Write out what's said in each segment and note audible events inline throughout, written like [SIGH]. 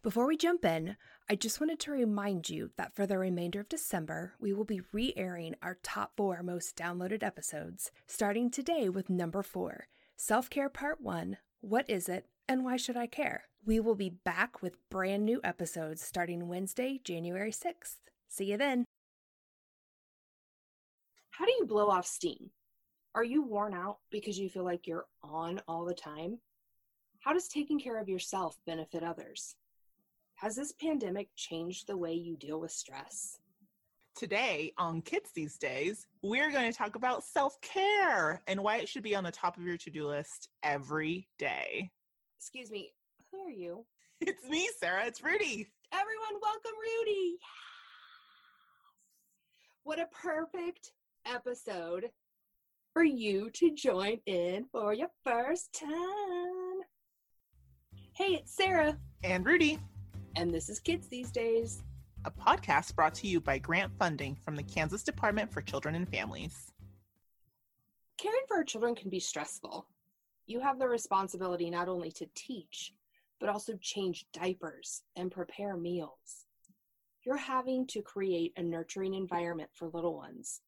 Before we jump in, I just wanted to remind you that for the remainder of December, we will be re airing our top four most downloaded episodes, starting today with number four Self Care Part 1 What is it and why should I care? We will be back with brand new episodes starting Wednesday, January 6th. See you then. How do you blow off steam? Are you worn out because you feel like you're on all the time? How does taking care of yourself benefit others? Has this pandemic changed the way you deal with stress? Today on Kids These Days, we're going to talk about self care and why it should be on the top of your to do list every day. Excuse me, who are you? [LAUGHS] It's me, Sarah. It's Rudy. Everyone, welcome Rudy. Yes. What a perfect episode for you to join in for your first time. Hey, it's Sarah. And Rudy. And this is Kids These Days, a podcast brought to you by grant funding from the Kansas Department for Children and Families. Caring for our children can be stressful. You have the responsibility not only to teach, but also change diapers and prepare meals. You're having to create a nurturing environment for little ones.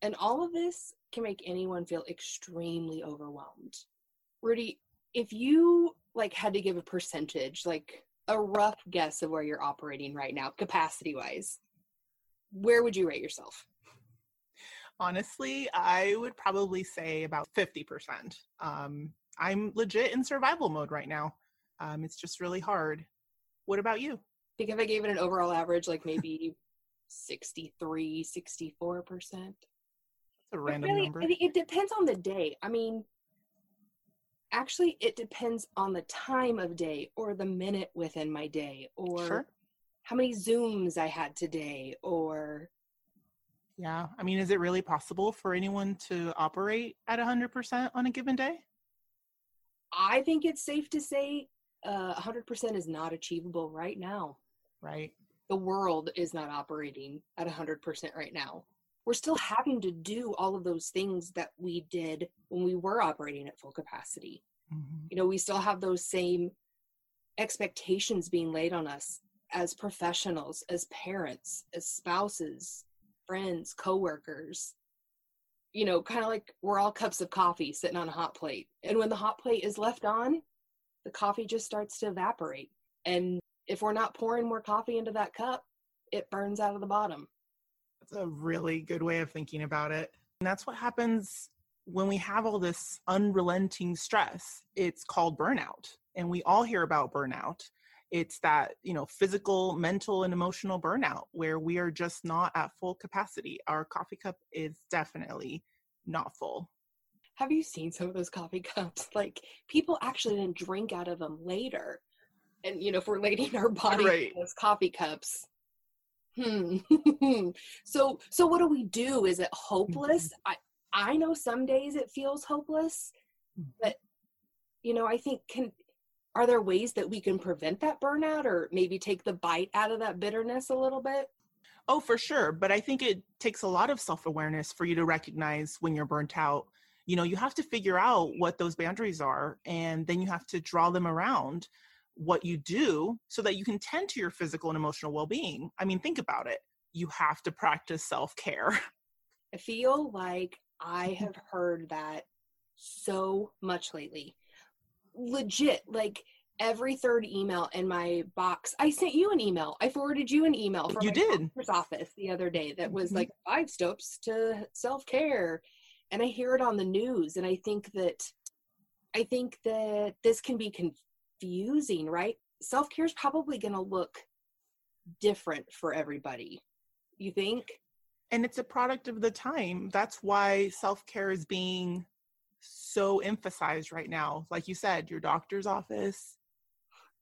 And all of this can make anyone feel extremely overwhelmed. Rudy, if you like had to give a percentage, like a rough guess of where you're operating right now, capacity wise, where would you rate yourself? Honestly, I would probably say about 50%. Um, I'm legit in survival mode right now. Um, it's just really hard. What about you? I think if I gave it an overall average, like maybe 63, 64%. That's a random really, number. It, it depends on the day. I mean, actually it depends on the time of day or the minute within my day or sure. how many zooms i had today or yeah i mean is it really possible for anyone to operate at 100% on a given day i think it's safe to say uh, 100% is not achievable right now right the world is not operating at 100% right now we're still having to do all of those things that we did when we were operating at full capacity. Mm-hmm. You know, we still have those same expectations being laid on us as professionals, as parents, as spouses, friends, coworkers. You know, kind of like we're all cups of coffee sitting on a hot plate. And when the hot plate is left on, the coffee just starts to evaporate. And if we're not pouring more coffee into that cup, it burns out of the bottom. That's a really good way of thinking about it. And that's what happens when we have all this unrelenting stress. It's called burnout. And we all hear about burnout. It's that, you know, physical, mental, and emotional burnout where we are just not at full capacity. Our coffee cup is definitely not full. Have you seen some of those coffee [LAUGHS] cups? Like people actually then drink out of them later. And you know, if we're lading our body right. those coffee cups, hmm [LAUGHS] so so what do we do is it hopeless mm-hmm. i i know some days it feels hopeless but you know i think can are there ways that we can prevent that burnout or maybe take the bite out of that bitterness a little bit? Oh for sure but i think it takes a lot of self-awareness for you to recognize when you're burnt out. You know you have to figure out what those boundaries are and then you have to draw them around what you do so that you can tend to your physical and emotional well-being. I mean think about it. You have to practice self-care. I feel like i have heard that so much lately legit like every third email in my box i sent you an email i forwarded you an email from you did office the other day that was mm-hmm. like five steps to self-care and i hear it on the news and i think that i think that this can be confusing, right? Self care is probably going to look different for everybody. You think? And it's a product of the time. That's why self care is being so emphasized right now. Like you said, your doctor's office,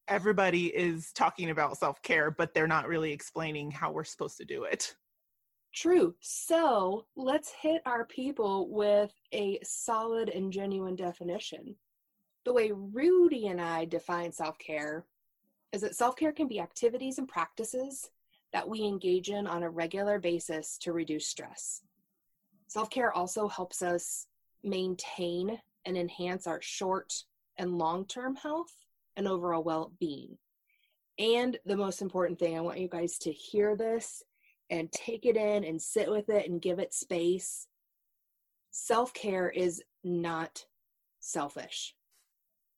everybody is talking about self care, but they're not really explaining how we're supposed to do it. True. So let's hit our people with a solid and genuine definition the way Rudy and I define self care is that self care can be activities and practices that we engage in on a regular basis to reduce stress. Self care also helps us maintain and enhance our short and long term health and overall well being. And the most important thing, I want you guys to hear this and take it in and sit with it and give it space. Self care is not selfish.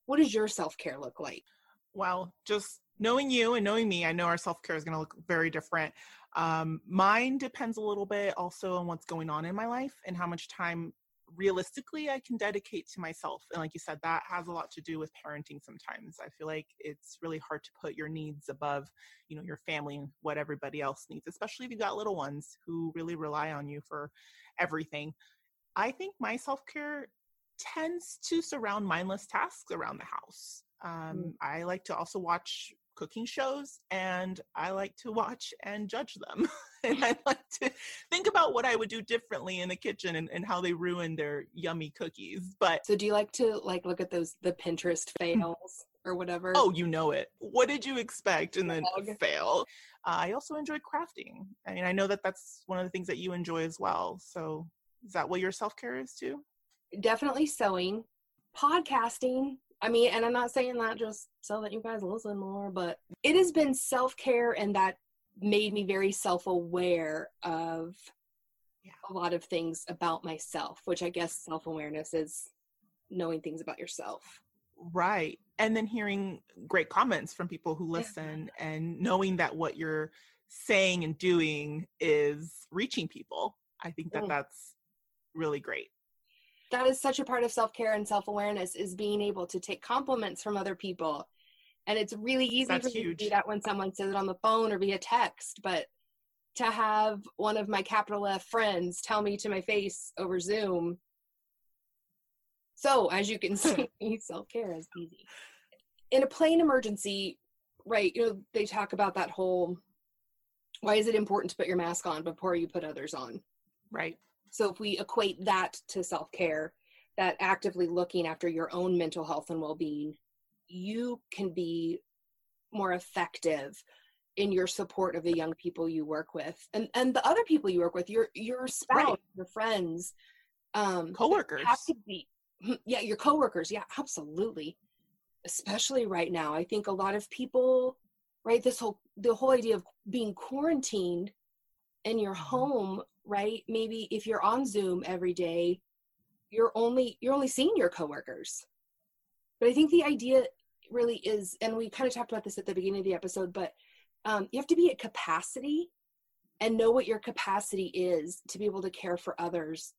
What does your self care look like? Well, just knowing you and knowing me, I know our self care is going to look very different. Um, mine depends a little bit also on what's going on in my life and how much time realistically I can dedicate to myself. And like you said, that has a lot to do with parenting sometimes. I feel like it's really hard to put your needs above, you know, your family and what everybody else needs, especially if you've got little ones who really rely on you for everything. I think my self care tends to surround mindless tasks around the house. Um, mm. I like to also watch cooking shows and I like to watch and judge them. [LAUGHS] and I like to think about what I would do differently in the kitchen and, and how they ruin their yummy cookies. But so do you like to like look at those the Pinterest fails or whatever? Oh, you know it. What did you expect and then fail? Uh, I also enjoy crafting. I mean, I know that that's one of the things that you enjoy as well. So is that what your self care is too? Definitely sewing, podcasting. I mean, and I'm not saying that just so that you guys listen more, but it has been self care and that made me very self aware of yeah. a lot of things about myself, which I guess self awareness is knowing things about yourself. Right. And then hearing great comments from people who listen yeah. and knowing that what you're saying and doing is reaching people. I think that mm. that's really great that is such a part of self-care and self-awareness is being able to take compliments from other people. And it's really easy That's for me to do that when someone says it on the phone or via text but to have one of my capital f friends tell me to my face over zoom. So as you can [LAUGHS] see self-care is easy. In a plane emergency right you know they talk about that whole why is it important to put your mask on before you put others on? Right so if we equate that to self-care, that actively looking after your own mental health and well-being, you can be more effective in your support of the young people you work with and and the other people you work with your your spouse right. your friends um coworkers have to be yeah your coworkers yeah absolutely especially right now i think a lot of people right this whole the whole idea of being quarantined in your mm-hmm. home right? Maybe if you're on zoom every day you're only you're only seeing your coworkers. But i think the idea really is and we kind of talked about this at the beginning of the episode but um, you have to be at capacity and know what your capacity is to be able to care for others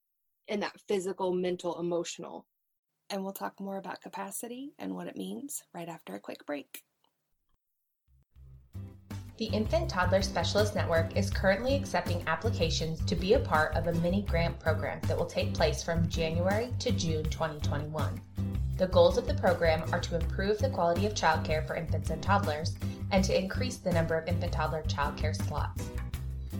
in that physical mental emotional. And we'll talk more about capacity and what it means right after a quick break the Infant Toddler Specialist Network is currently accepting applications to be a part of a mini grant program that will take place from January to June 2021. The goals of the program are to improve the quality of childcare for infants and toddlers and to increase the number of infant toddler childcare slots.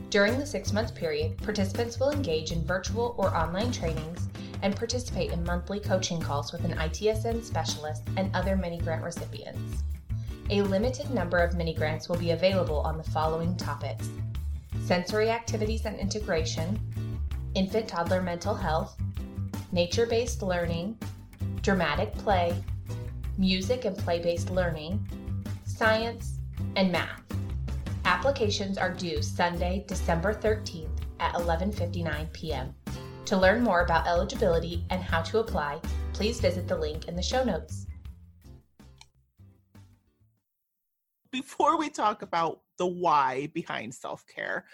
During the six month period, participants will engage in virtual or online trainings and participate in monthly coaching calls with an ITSN specialist and other mini grant recipients a limited number of mini grants will be available on the following topics sensory activities and integration, infant toddler mental health, nature based learning, dramatic play, music and play based learning, science, and math. Applications are due Sunday, December 13th at 11:59 p.m. To learn more about eligibility and how to apply, please visit the link in the show notes. Before we talk about the why behind self care,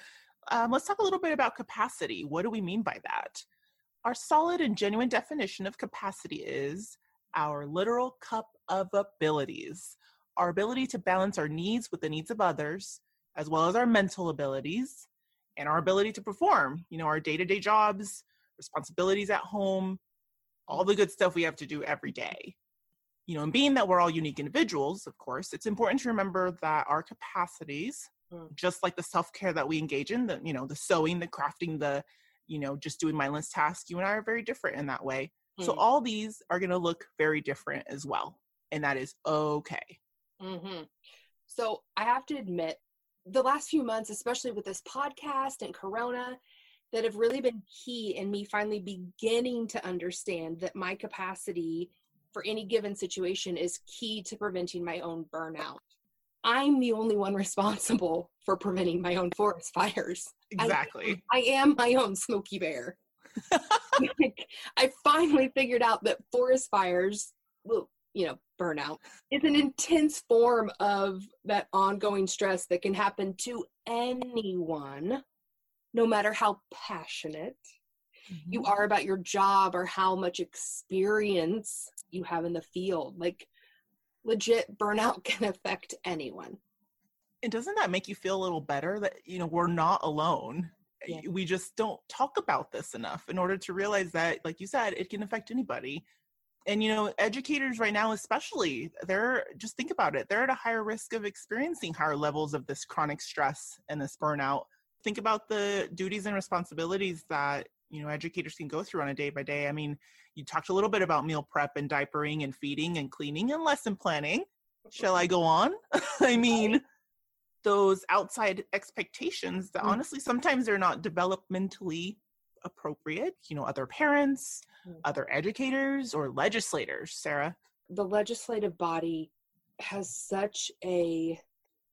um, let's talk a little bit about capacity. What do we mean by that? Our solid and genuine definition of capacity is our literal cup of abilities, our ability to balance our needs with the needs of others, as well as our mental abilities and our ability to perform, you know, our day to day jobs, responsibilities at home, all the good stuff we have to do every day you know, and being that we're all unique individuals, of course, it's important to remember that our capacities, mm. just like the self-care that we engage in, the, you know, the sewing, the crafting, the, you know, just doing mindless tasks, you and I are very different in that way. Mm. So all these are going to look very different as well. And that is okay. Mm-hmm. So I have to admit, the last few months, especially with this podcast and Corona, that have really been key in me finally beginning to understand that my capacity for any given situation is key to preventing my own burnout. I'm the only one responsible for preventing my own forest fires. Exactly. I, I am my own Smokey Bear. [LAUGHS] I finally figured out that forest fires, well, you know, burnout is an intense form of that ongoing stress that can happen to anyone, no matter how passionate mm-hmm. you are about your job or how much experience you have in the field. Like, legit burnout [LAUGHS] can affect anyone. And doesn't that make you feel a little better that, you know, we're not alone? Yeah. We just don't talk about this enough in order to realize that, like you said, it can affect anybody. And, you know, educators right now, especially, they're just think about it, they're at a higher risk of experiencing higher levels of this chronic stress and this burnout. Think about the duties and responsibilities that you know educators can go through on a day by day i mean you talked a little bit about meal prep and diapering and feeding and cleaning and lesson planning shall i go on [LAUGHS] i mean those outside expectations that mm. honestly sometimes they're not developmentally appropriate you know other parents mm. other educators or legislators sarah the legislative body has such a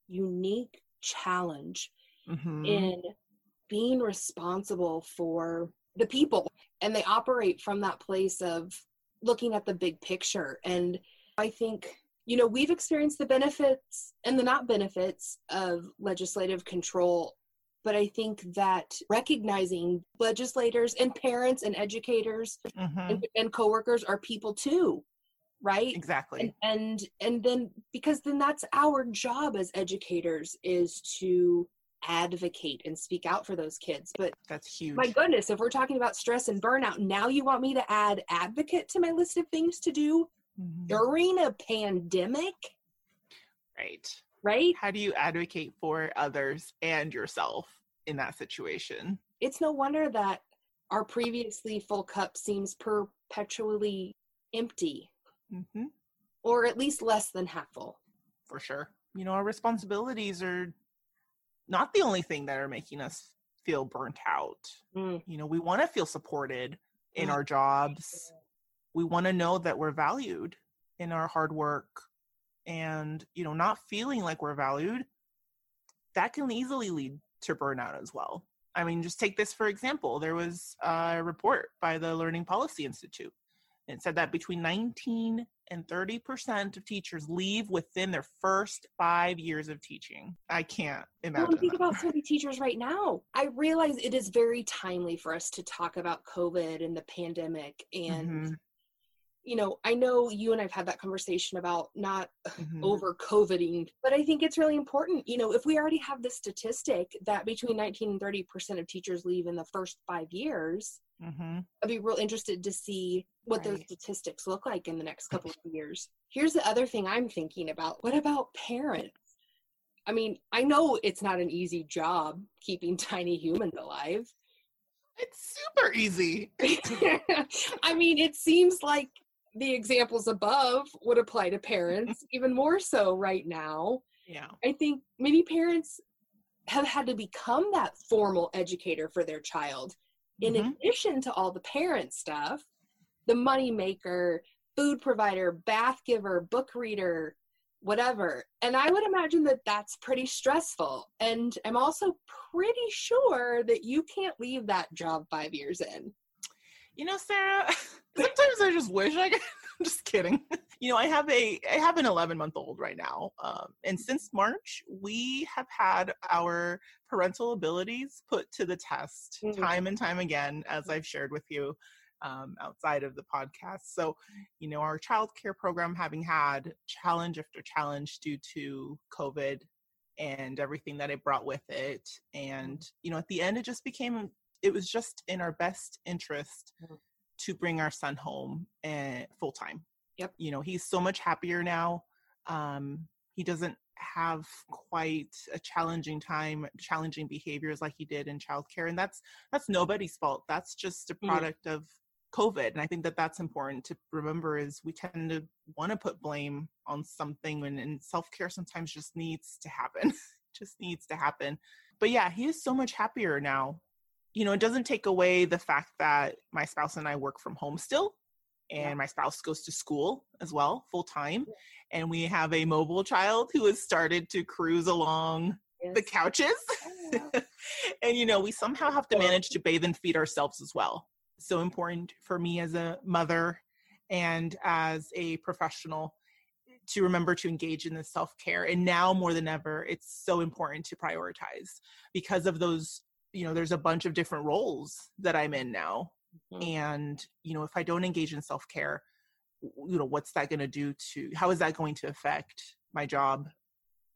unique challenge mm-hmm. in being responsible for the people and they operate from that place of looking at the big picture. And i think you know we've experienced the benefits and the not benefits of legislative control but i think that recognizing legislators and parents and educators mm-hmm. and, and coworkers are people too right? Exactly. And, and and then because then that's our job as educators is to advocate and speak out for those kids. But that's huge. My goodness, if we're talking about stress and burnout, now you want me to add advocate to my list of things to do mm-hmm. during a pandemic? Right. Right? How do you advocate for others and yourself in that situation? It's no wonder that our previously full cup seems perpetually empty. Mm-hmm. Or at least less than half full. For sure. You know, our responsibilities are not the only thing that are making us feel burnt out. Mm. You know, we want to feel supported in mm. our jobs. We want to know that we're valued in our hard work and, you know, not feeling like we're valued. That can easily lead to burnout as well. I mean, just take this for example. There was a report by the Learning Policy Institute. It said that between 19 and 30% of teachers leave within their first five years of teaching. I can't imagine. Well, think that. about so many teachers right now. I realize it is very timely for us to talk about COVID and the pandemic and mm-hmm you know, I know you and I've had that conversation about not [SIGHS] mm-hmm. over COVIDing, but I think it's really important. You know, if we already have the statistic that between 19 and 30% of teachers leave in the first five years, mm-hmm. I'd be real interested to see what right. those statistics look like in the next couple [LAUGHS] of years. Here's the other thing I'm thinking about what about parents? I mean, I know it's not an easy job keeping [LAUGHS] tiny humans alive. It's super easy. [LAUGHS] I mean, it seems like the examples above would apply to parents [LAUGHS] even more so right now. Yeah. I think many parents have had to become that formal educator for their child. In mm-hmm. addition to all the parent stuff, the money maker, food provider, bath giver, book reader, whatever. And I would imagine that that's pretty stressful. And I'm also pretty sure that you can't leave that job five years in. You know, Sarah, [LAUGHS] sometimes I just wish I could. [LAUGHS] I'm just kidding. You know, I have a I have an 11 month old right now, um, and since March we have had our parental abilities put to the test mm-hmm. time and time again, as I've shared with you um, outside of the podcast. So, you know, our child care program having had challenge after challenge due to COVID and everything that it brought with it, and you know, at the end it just became it was just in our best interest mm-hmm. to bring our son home and eh, full time. Yep. You know, he's so much happier now. Um, he doesn't have quite a challenging time, challenging behaviors like he did in childcare, and that's that's nobody's fault. That's just a mm-hmm. product mm-hmm. of COVID, and I think that that's important to remember. Is we tend to want to put blame on something, when and self care sometimes just needs to happen. [LAUGHS] just needs to happen. But yeah, he is so much happier now you know, it doesn't take away the fact that my spouse and I work from home still. and yeah. my spouse goes to school as well full time and we have a mobile child who has started to cruise along yes. the couches oh, [LAUGHS] and you know we somehow have to manage to bathe and feed ourselves as well so important for me as a mother and as a professional to remember to engage in the self-care and now more than ever it's so important to prioritize because of those you know there's a bunch of different roles that i'm in now mm-hmm. and you know if i don't engage in self-care you know what's that going to do to how is that going to affect my job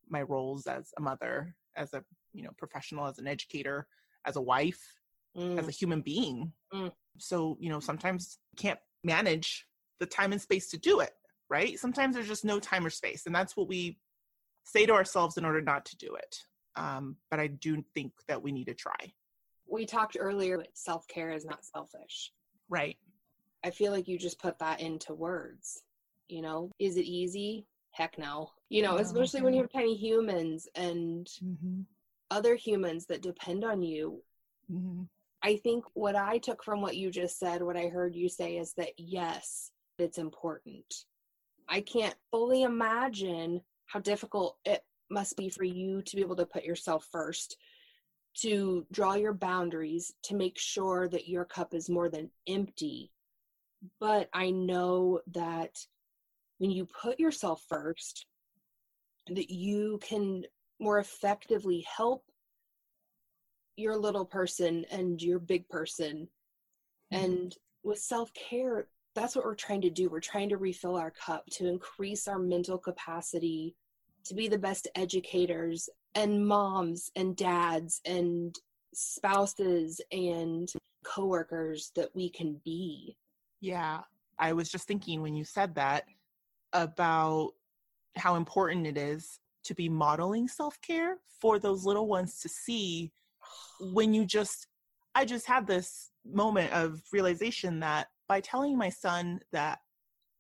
my roles as a mother as a you know professional as an educator as a wife mm. as a human being mm. so you know sometimes can't manage the time and space to do it right? Sometimes there's just no time or space. And that's what we say to ourselves in order not to do it. Um, but I do think that we need to try. We talked earlier, self care is not selfish. Right. I feel like you just put that into words. You know, is it easy? Heck no. You know, no. especially when you have tiny humans and mm-hmm. other humans that depend on you. Mm-hmm. I think what I took from what you just said, what I heard you say is that yes, it's important. I can't fully imagine how difficult it must be for you to be able to put yourself first, to draw your boundaries, to make sure that your cup is more than empty. But I know that when you put yourself first, that you can more effectively help your little person and your big person. Mm-hmm. And with self care, that's what we're trying to do. We're trying to refill our cup to increase our mental capacity to be the best educators and moms and dads and spouses and coworkers that we can be. Yeah. I was just thinking when you said that about how important it is to be modeling self-care for those little ones to see when you just I just had this moment of realization that by telling my son that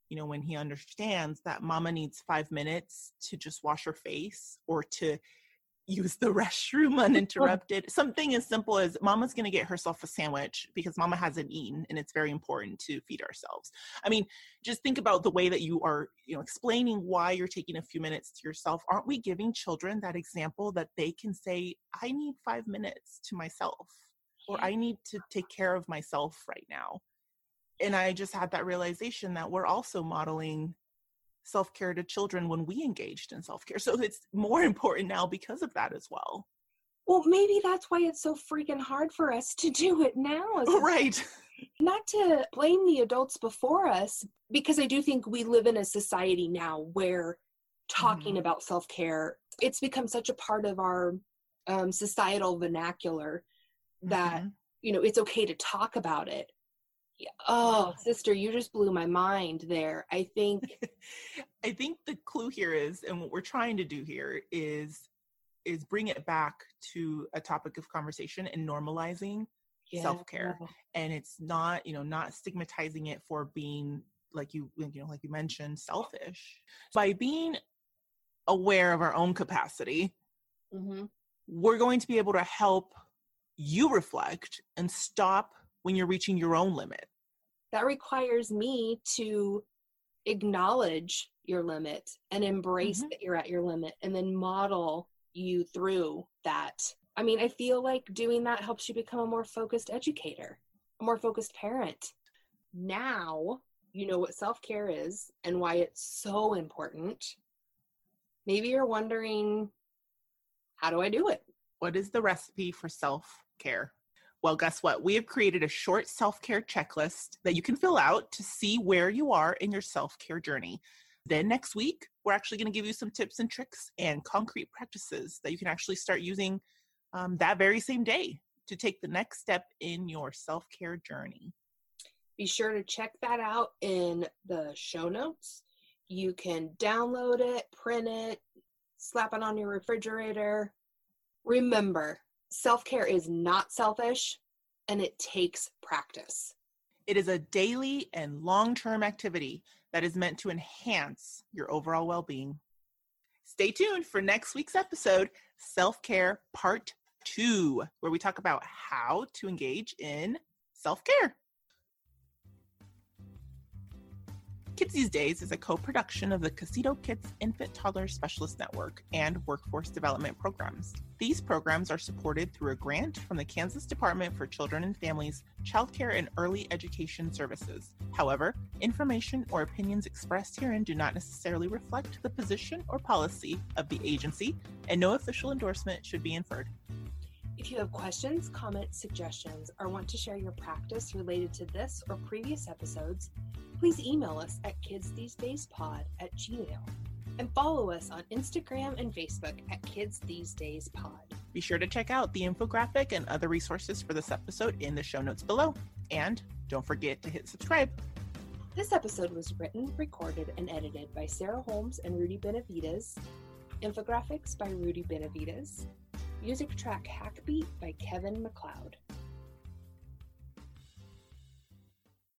you know when he understands that mama needs five minutes to just wash her face or to use the [LAUGHS] restroom [LAUGHS] uninterrupted something as simple as mama's going to get herself a sandwich because mama hasn't eaten and it's very important to feed ourselves. I mean just think about the way that you are you know explaining why you're taking a few minutes to yourself. Aren't we giving children that example that they can say i need five minutes to myself or i need to take care of myself right now and I just had that realization that we're also modeling self care to children when we engaged in self care. So it's more [LAUGHS] important now because of that as well. Well, maybe that's why it's so freaking hard for us to do it now. [LAUGHS] Right. Not to blame the adults before us, because I do think we live in a society now where talking mm-hmm. about self care it's become such a part of our um, societal vernacular that mm-hmm. you know it's okay to talk about it Oh, sister, you just blew my mind there. I think [LAUGHS] I think the clue here is and what we're trying to do here is is bring it back to a topic of conversation and normalizing yeah. self-care. And it's not, you know, not stigmatizing it for being like you you know like you mentioned selfish. By being aware of our own capacity, mm-hmm. we're going to be able to help you reflect and stop when you're reaching your own limit. That requires me to acknowledge your limit and embrace mm-hmm. that you're at your limit and then model you through that. I mean, I feel like doing that helps you become a more focused educator, a more focused parent. Now, you know what self care is and why it's so important. Maybe you're wondering, how do I do it? What is the recipe for self care? Well, guess what? We have created a short self care checklist that you can fill out to see where you are in your self care journey. Then next week, we're actually going to give you some tips and tricks and concrete practices that you can actually start using um, that very same day to take the next step in your self care journey. Be sure to check that out in the show notes. You can download it, print it, slap it on your refrigerator. Remember, self care is not selfish and it takes practice. It is a daily and long term activity that is meant to enhance your overall well being. Stay tuned for next week's episode, Self Care Part 2, where we talk about how to engage in self care. Kids These Days is a co production of the Casito Kids Infant Toddler Specialist Network and Workforce Development Programs. These programs are supported through a grant from the Kansas Department for Children and Families Childcare and Early Education Services. However, information or opinions expressed herein do not necessarily reflect the position or policy of the agency, and no official endorsement should be inferred. If you have questions, comments, suggestions, or want to share your practice related to this or previous episodes, please email us at kidsthesedayspod at gmail and follow us on Instagram and Facebook at Kids These Days Pod. Be sure to check out the infographic and other resources for this episode in the show notes below. And don't forget to hit subscribe. This episode was written, recorded, and edited by Sarah Holmes and Rudy Benavides. Infographics by Rudy Benavides. Music track Hackbeat by Kevin MacLeod.